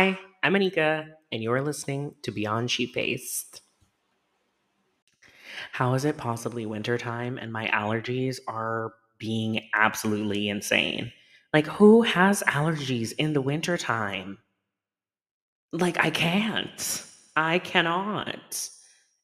Hi, I'm Anika, and you're listening to Beyond Sheep Faced. How is it possibly wintertime and my allergies are being absolutely insane? Like, who has allergies in the wintertime? Like, I can't. I cannot.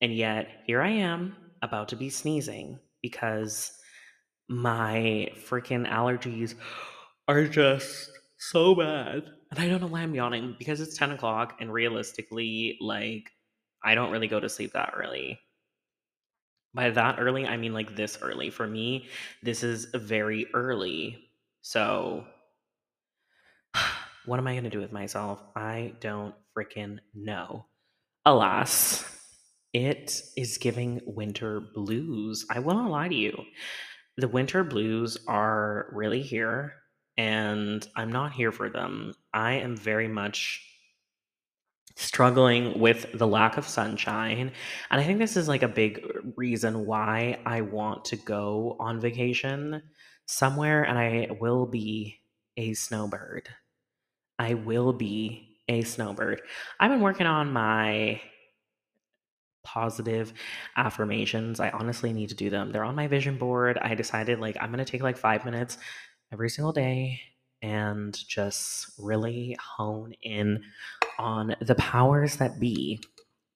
And yet, here I am about to be sneezing because my freaking allergies are just so bad. And I don't know why I'm yawning because it's 10 o'clock and realistically, like, I don't really go to sleep that early. By that early, I mean like this early. For me, this is very early. So, what am I going to do with myself? I don't freaking know. Alas, it is giving winter blues. I will not lie to you. The winter blues are really here, and I'm not here for them. I am very much struggling with the lack of sunshine. And I think this is like a big reason why I want to go on vacation somewhere, and I will be a snowbird. I will be a snowbird. I've been working on my positive affirmations. I honestly need to do them. They're on my vision board. I decided like I'm going to take like 5 minutes every single day and just really hone in on the powers that be.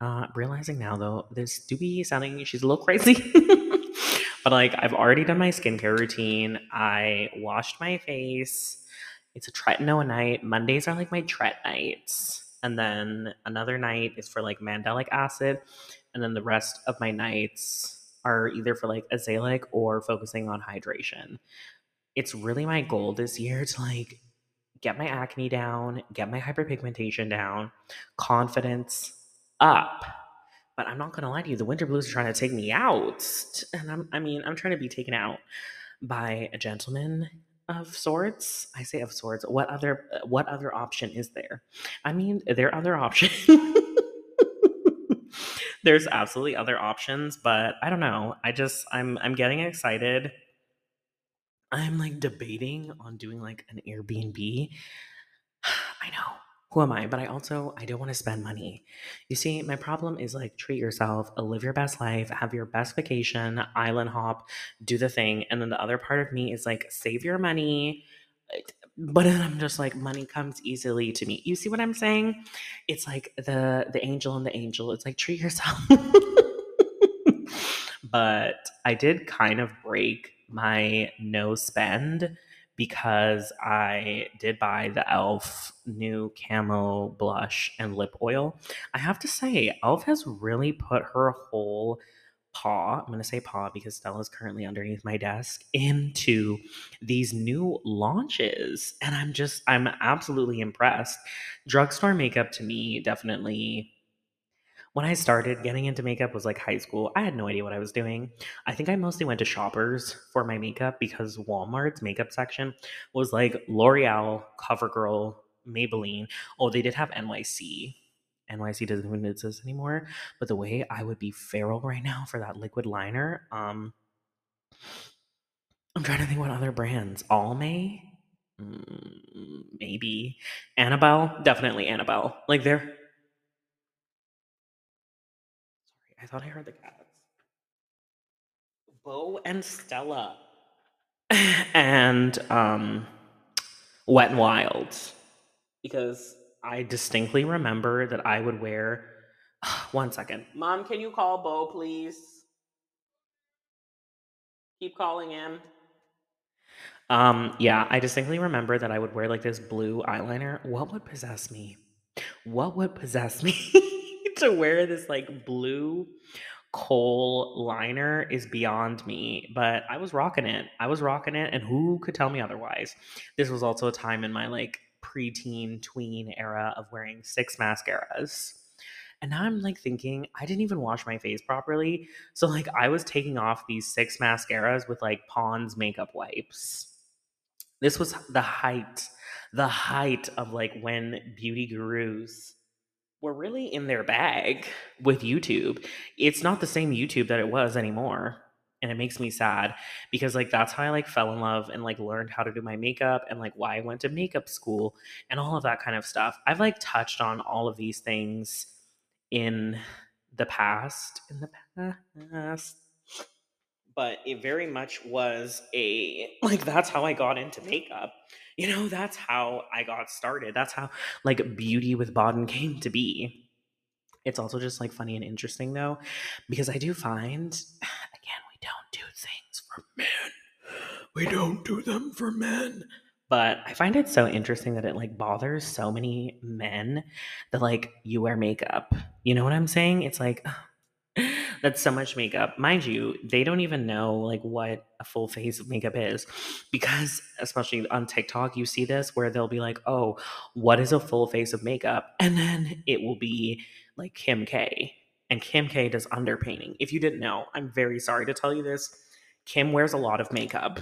Uh, realizing now though, this do be sounding she's a little crazy. but like I've already done my skincare routine. I washed my face. It's a tretinoin night. Mondays are like my tret nights. And then another night is for like mandelic acid. And then the rest of my nights are either for like azelaic or focusing on hydration. It's really my goal this year to like get my acne down, get my hyperpigmentation down, confidence up. But I'm not gonna lie to you, the winter blues are trying to take me out. And I'm, I mean, I'm trying to be taken out by a gentleman of sorts. I say of sorts. What other what other option is there? I mean, there are other options. There's absolutely other options, but I don't know. I just I'm I'm getting excited I'm like debating on doing like an Airbnb. I know. Who am I? But I also I don't want to spend money. You see, my problem is like treat yourself, live your best life, have your best vacation, island hop, do the thing. And then the other part of me is like save your money. Eh, but then I'm just like money comes easily to me. You see what I'm saying? It's like the the angel and the angel. It's like treat yourself. but I did kind of break my no spend because I did buy the e.l.f. new camo blush and lip oil. I have to say, e.l.f. has really put her whole paw, I'm going to say paw because Stella's currently underneath my desk, into these new launches. And I'm just, I'm absolutely impressed. Drugstore makeup to me definitely when I started getting into makeup was like high school. I had no idea what I was doing. I think I mostly went to shoppers for my makeup because Walmart's makeup section was like L'Oreal, CoverGirl, Maybelline. Oh, they did have NYC. NYC doesn't even exist anymore. But the way I would be feral right now for that liquid liner, um, I'm trying to think what other brands. Almay, mm, maybe Annabelle, definitely Annabelle. Like they're I thought I heard the cats. Bo and Stella. and um Wet and Wild. Because I distinctly remember that I would wear one second. Mom, can you call Bo, please? Keep calling him. Um, yeah, I distinctly remember that I would wear like this blue eyeliner. What would possess me? What would possess me? to wear this like blue kohl liner is beyond me, but I was rocking it. I was rocking it, and who could tell me otherwise? This was also a time in my like preteen tween era of wearing six mascaras. And now I'm like thinking, I didn't even wash my face properly. So, like, I was taking off these six mascaras with like Pond's makeup wipes. This was the height, the height of like when beauty gurus were really in their bag with YouTube. It's not the same YouTube that it was anymore. and it makes me sad because like that's how I like fell in love and like learned how to do my makeup and like why I went to makeup school and all of that kind of stuff. I've like touched on all of these things in the past in the past but it very much was a like that's how I got into makeup. You know, that's how I got started. That's how like beauty with Baden came to be. It's also just like funny and interesting though, because I do find again we don't do things for men. We don't do them for men. But I find it so interesting that it like bothers so many men that like you wear makeup. You know what I'm saying? It's like that's so much makeup. Mind you, they don't even know like what a full face of makeup is because especially on TikTok you see this where they'll be like, "Oh, what is a full face of makeup?" And then it will be like Kim K. And Kim K does underpainting. If you didn't know, I'm very sorry to tell you this. Kim wears a lot of makeup.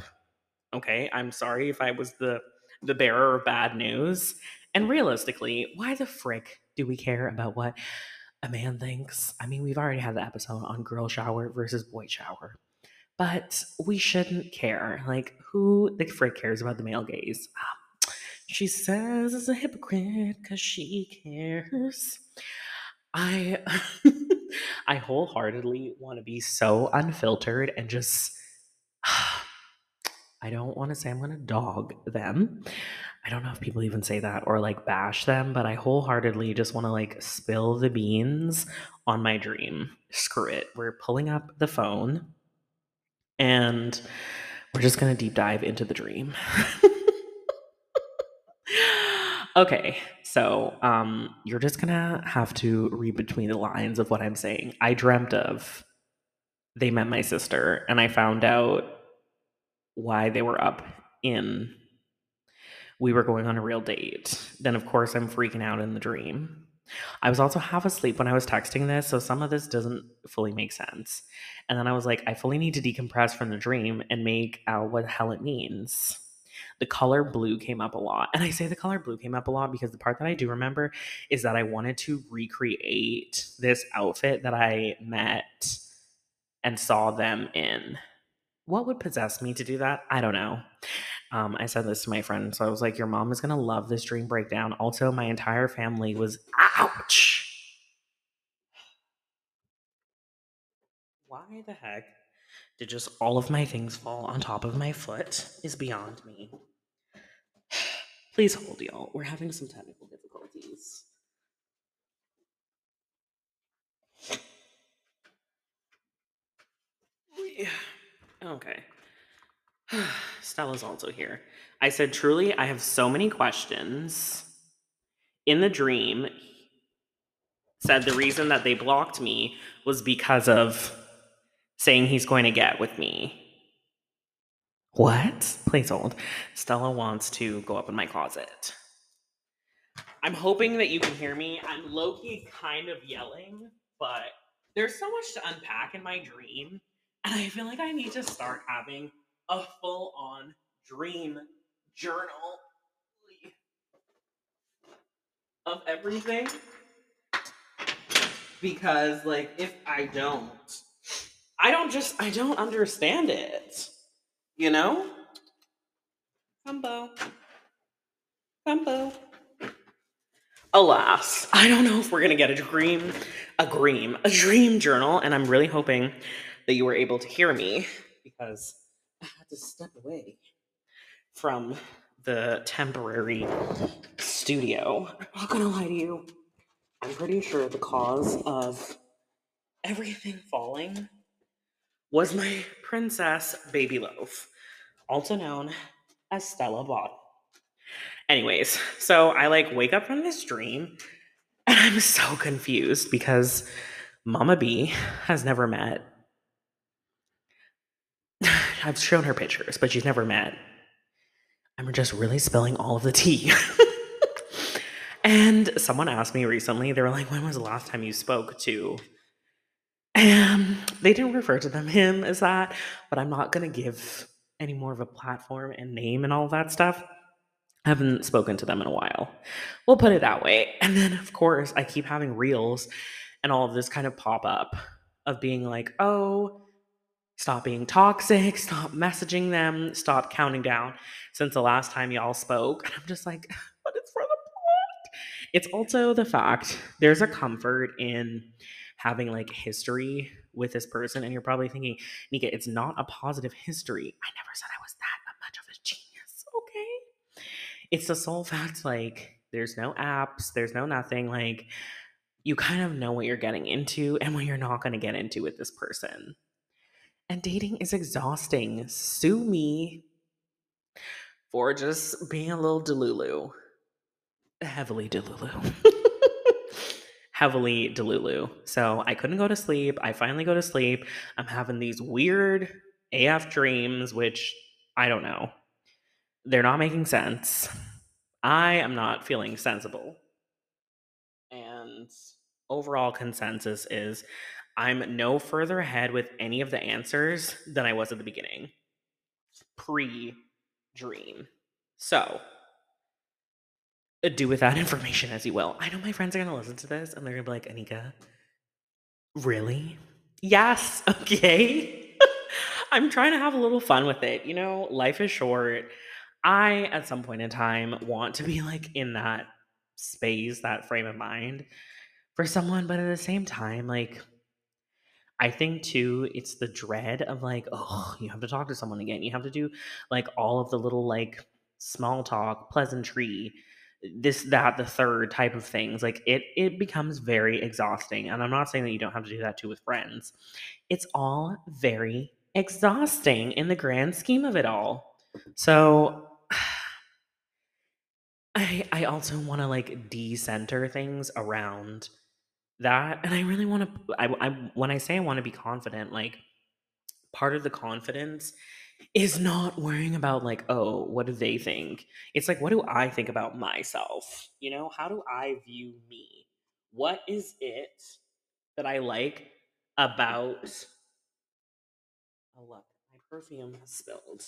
Okay? I'm sorry if I was the the bearer of bad news. And realistically, why the frick do we care about what a man thinks? I mean, we've already had the episode on girl shower versus boy shower. But we shouldn't care. Like, who the frick cares about the male gaze? Um, she says is a hypocrite because she cares. I I wholeheartedly want to be so unfiltered and just I don't want to say I'm going to dog them. I don't know if people even say that or like bash them, but I wholeheartedly just want to like spill the beans on my dream. Screw it. We're pulling up the phone and we're just going to deep dive into the dream. okay, so um, you're just going to have to read between the lines of what I'm saying. I dreamt of they met my sister and I found out why they were up in we were going on a real date. Then, of course, I'm freaking out in the dream. I was also half asleep when I was texting this, so some of this doesn't fully make sense. And then I was like, I fully need to decompress from the dream and make out what the hell it means. The color blue came up a lot. And I say the color blue came up a lot because the part that I do remember is that I wanted to recreate this outfit that I met and saw them in. What would possess me to do that? I don't know. Um, I said this to my friend, so I was like, "Your mom is gonna love this dream breakdown." Also, my entire family was ouch. Why the heck did just all of my things fall on top of my foot? Is beyond me. Please hold, y'all. We're having some technical difficulties. Yeah. Okay. Stella's also here. I said, truly, I have so many questions. In the dream, said the reason that they blocked me was because of saying he's going to get with me. What? Please hold. Stella wants to go up in my closet. I'm hoping that you can hear me. I'm low key kind of yelling, but there's so much to unpack in my dream. And I feel like I need to start having a full on dream journal of everything. Because, like, if I don't, I don't just, I don't understand it. You know? Combo. Combo. Alas, I don't know if we're gonna get a dream, a dream, a dream journal, and I'm really hoping that you were able to hear me because I had to step away from the temporary studio. I'm not gonna lie to you. I'm pretty sure the cause of everything falling was my princess baby loaf, also known as Stella Bot. Anyways, so I like wake up from this dream and I'm so confused because Mama B has never met I've shown her pictures, but she's never met. I'm just really spilling all of the tea. and someone asked me recently, they were like, when was the last time you spoke to? And they didn't refer to them him as that, but I'm not gonna give any more of a platform and name and all that stuff. I haven't spoken to them in a while. We'll put it that way. And then of course I keep having reels and all of this kind of pop up of being like, oh, Stop being toxic, stop messaging them, stop counting down since the last time y'all spoke. And I'm just like, but it's for the plot. It's also the fact there's a comfort in having like history with this person. And you're probably thinking, Nika, it's not a positive history. I never said I was that much of a genius. Okay. It's the sole fact like there's no apps, there's no nothing. Like you kind of know what you're getting into and what you're not going to get into with this person. And dating is exhausting. Sue me for just being a little delulu. Heavily delulu. Heavily delulu. So I couldn't go to sleep. I finally go to sleep. I'm having these weird AF dreams, which I don't know. They're not making sense. I am not feeling sensible. And overall consensus is I'm no further ahead with any of the answers than I was at the beginning, pre dream. So, uh, do with that information as you will. I know my friends are going to listen to this and they're going to be like, Anika, really? Yes, okay. I'm trying to have a little fun with it. You know, life is short. I, at some point in time, want to be like in that space, that frame of mind for someone, but at the same time, like, I think too, it's the dread of like, oh, you have to talk to someone again. You have to do like all of the little like small talk, pleasantry, this, that, the third type of things. Like it, it becomes very exhausting. And I'm not saying that you don't have to do that too with friends. It's all very exhausting in the grand scheme of it all. So I, I also want to like decenter things around that and i really want to I, I when i say i want to be confident like part of the confidence is not worrying about like oh what do they think it's like what do i think about myself you know how do i view me what is it that i like about oh look my perfume has spilled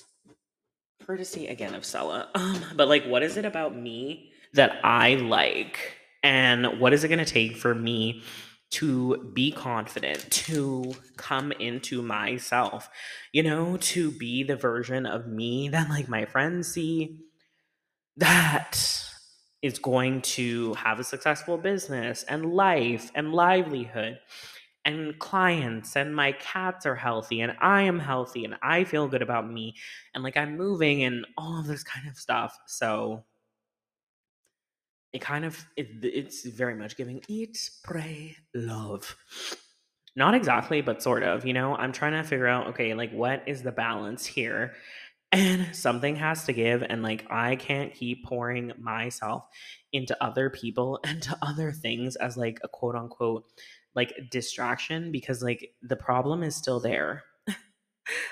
courtesy again of Stella. Um, but like, what is it about me that I like? And what is it going to take for me to be confident, to come into myself, you know, to be the version of me that like my friends see that is going to have a successful business and life and livelihood and clients and my cats are healthy and I am healthy and I feel good about me and like I'm moving and all of this kind of stuff. So it kind of it, it's very much giving eat pray love. Not exactly but sort of you know? I'm trying to figure out okay like what is the balance here? And something has to give and like i can't keep pouring myself into other people and to other things as like a quote unquote like distraction because like the problem is still there.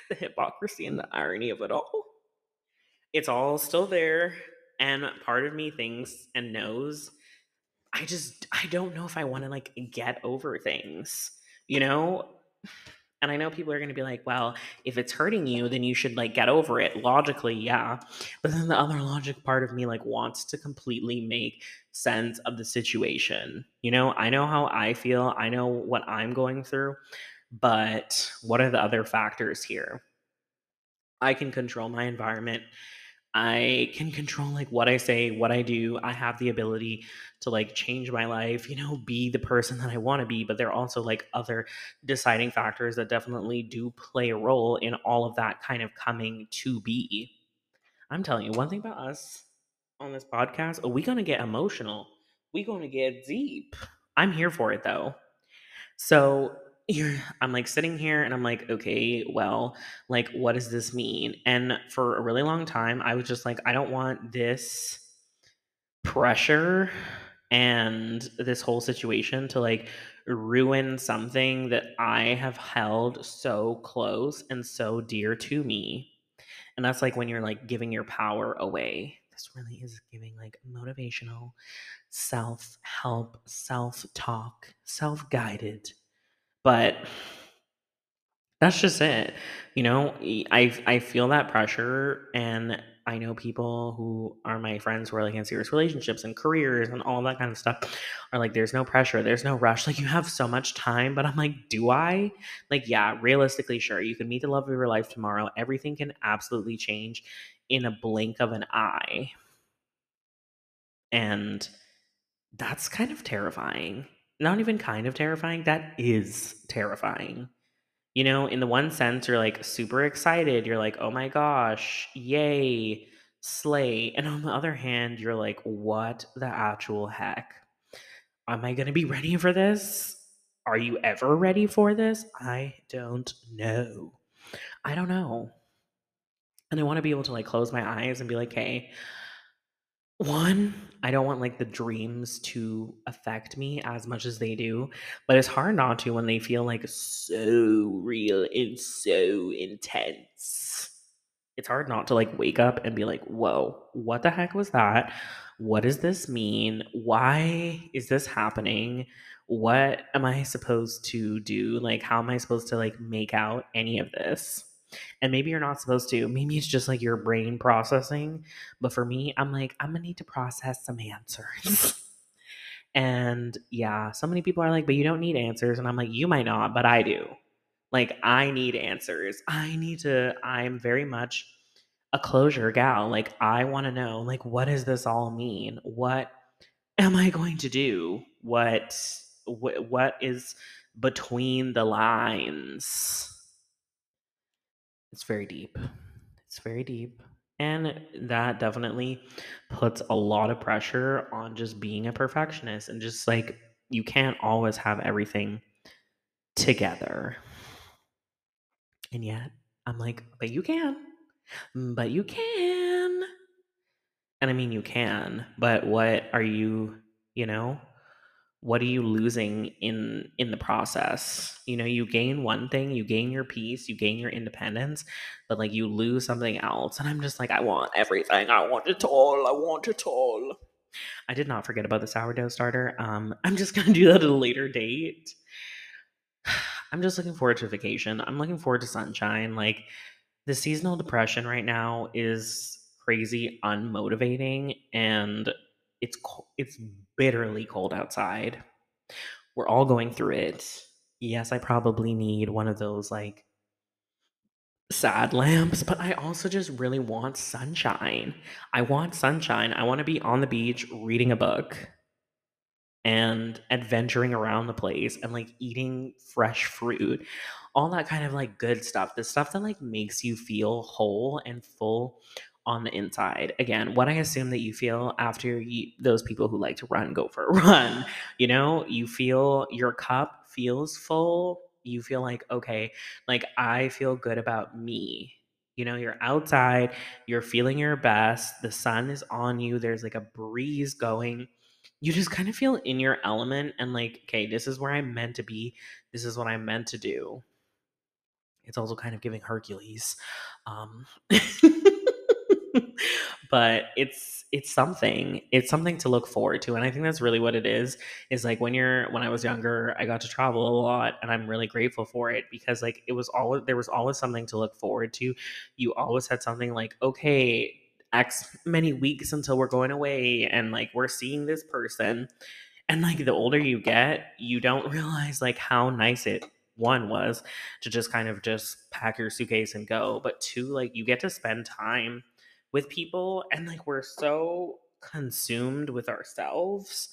The hypocrisy and the irony of it all. It's all still there and part of me thinks and knows I just I don't know if I want to like get over things, you know? And I know people are going to be like, well, if it's hurting you, then you should like get over it. Logically, yeah. But then the other logic part of me like wants to completely make sense of the situation. You know, I know how I feel, I know what I'm going through, but what are the other factors here? I can control my environment. I can control like what I say, what I do. I have the ability to like change my life, you know, be the person that I want to be, but there are also like other deciding factors that definitely do play a role in all of that kind of coming to be. I'm telling you, one thing about us on this podcast, are we going to get emotional. We going to get deep. I'm here for it though. So, you're I'm like sitting here and I'm like, okay, well, like what does this mean? And for a really long time, I was just like, I don't want this pressure and this whole situation to like ruin something that I have held so close and so dear to me. And that's like when you're like giving your power away. This really is giving like motivational self help, self talk, self guided but that's just it. You know, I I feel that pressure and I know people who are my friends who are like in serious relationships and careers and all that kind of stuff are like, there's no pressure, there's no rush. Like, you have so much time. But I'm like, do I? Like, yeah, realistically, sure. You can meet the love of your life tomorrow. Everything can absolutely change in a blink of an eye. And that's kind of terrifying. Not even kind of terrifying, that is terrifying. You know, in the one sense, you're like super excited. You're like, oh my gosh, yay, slay. And on the other hand, you're like, what the actual heck? Am I going to be ready for this? Are you ever ready for this? I don't know. I don't know. And I want to be able to like close my eyes and be like, hey, one, I don't want like the dreams to affect me as much as they do, but it's hard not to when they feel like so real and so intense. It's hard not to like wake up and be like, whoa, what the heck was that? What does this mean? Why is this happening? What am I supposed to do? Like, how am I supposed to like make out any of this? And maybe you're not supposed to. Maybe it's just like your brain processing. But for me, I'm like, I'm gonna need to process some answers. and yeah, so many people are like, but you don't need answers. And I'm like, you might not, but I do. Like, I need answers. I need to, I'm very much a closure gal. Like, I wanna know, like, what does this all mean? What am I going to do? What what, what is between the lines? It's very deep. It's very deep. And that definitely puts a lot of pressure on just being a perfectionist and just like you can't always have everything together. And yet I'm like, but you can. But you can. And I mean, you can, but what are you, you know? What are you losing in in the process? You know you gain one thing you gain your peace you gain your independence but like you lose something else and i'm just like i want everything. I want it all. I want it all. I did not forget about the sourdough starter. Um i'm just gonna do that at a later date. I'm just looking forward to vacation. I'm looking forward to sunshine. Like the seasonal depression right now is crazy unmotivating and it's it's bitterly cold outside. We're all going through it. Yes, I probably need one of those like sad lamps, but I also just really want sunshine. I want sunshine. I want to be on the beach reading a book and adventuring around the place and like eating fresh fruit. All that kind of like good stuff. The stuff that like makes you feel whole and full on the inside. Again, what I assume that you feel after you, those people who like to run go for a run. You know, you feel your cup feels full. You feel like, okay, like I feel good about me. You know, you're outside, you're feeling your best, the sun is on you, there's like a breeze going. You just kind of feel in your element and like, okay, this is where I'm meant to be. This is what I'm meant to do. It's also kind of giving Hercules. Um but it's it's something it's something to look forward to and i think that's really what it is is like when you're when i was younger i got to travel a lot and i'm really grateful for it because like it was always there was always something to look forward to. You always had something like okay x many weeks until we're going away and like we're seeing this person and like the older you get you don't realize like how nice it one was to just kind of just pack your suitcase and go but two like you get to spend time with people and like we're so consumed with ourselves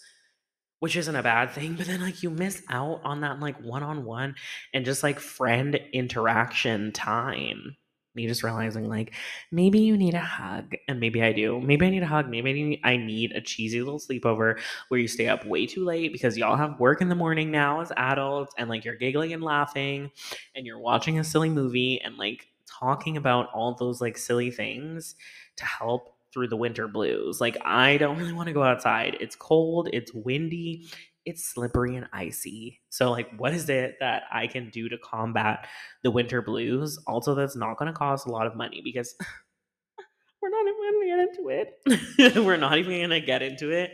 which isn't a bad thing but then like you miss out on that like one-on-one and just like friend interaction time. Me just realizing like maybe you need a hug and maybe i do. Maybe i need a hug. Maybe i need a cheesy little sleepover where you stay up way too late because y'all have work in the morning now as adults and like you're giggling and laughing and you're watching a silly movie and like talking about all those like silly things to help through the winter blues. Like, I don't really want to go outside. It's cold, it's windy, it's slippery and icy. So, like, what is it that I can do to combat the winter blues? Also, that's not going to cost a lot of money because we're not even going to get into it. we're not even going to get into it.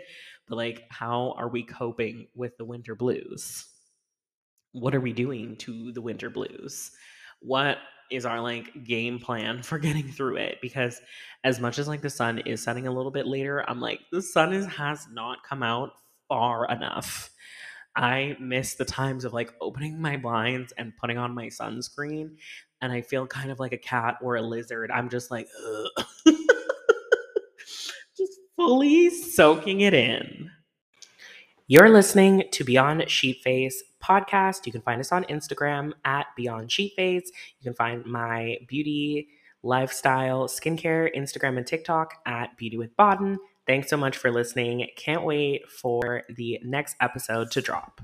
But, like, how are we coping with the winter blues? What are we doing to the winter blues? What is our like game plan for getting through it because as much as like the sun is setting a little bit later i'm like the sun is has not come out far enough. I miss the times of like opening my blinds and putting on my sunscreen and i feel kind of like a cat or a lizard. I'm just like just fully soaking it in. You're listening to Beyond Sheetface podcast. You can find us on Instagram at Beyond Sheetface. You can find my beauty, lifestyle, skincare, Instagram, and TikTok at Beauty with Baden. Thanks so much for listening. Can't wait for the next episode to drop.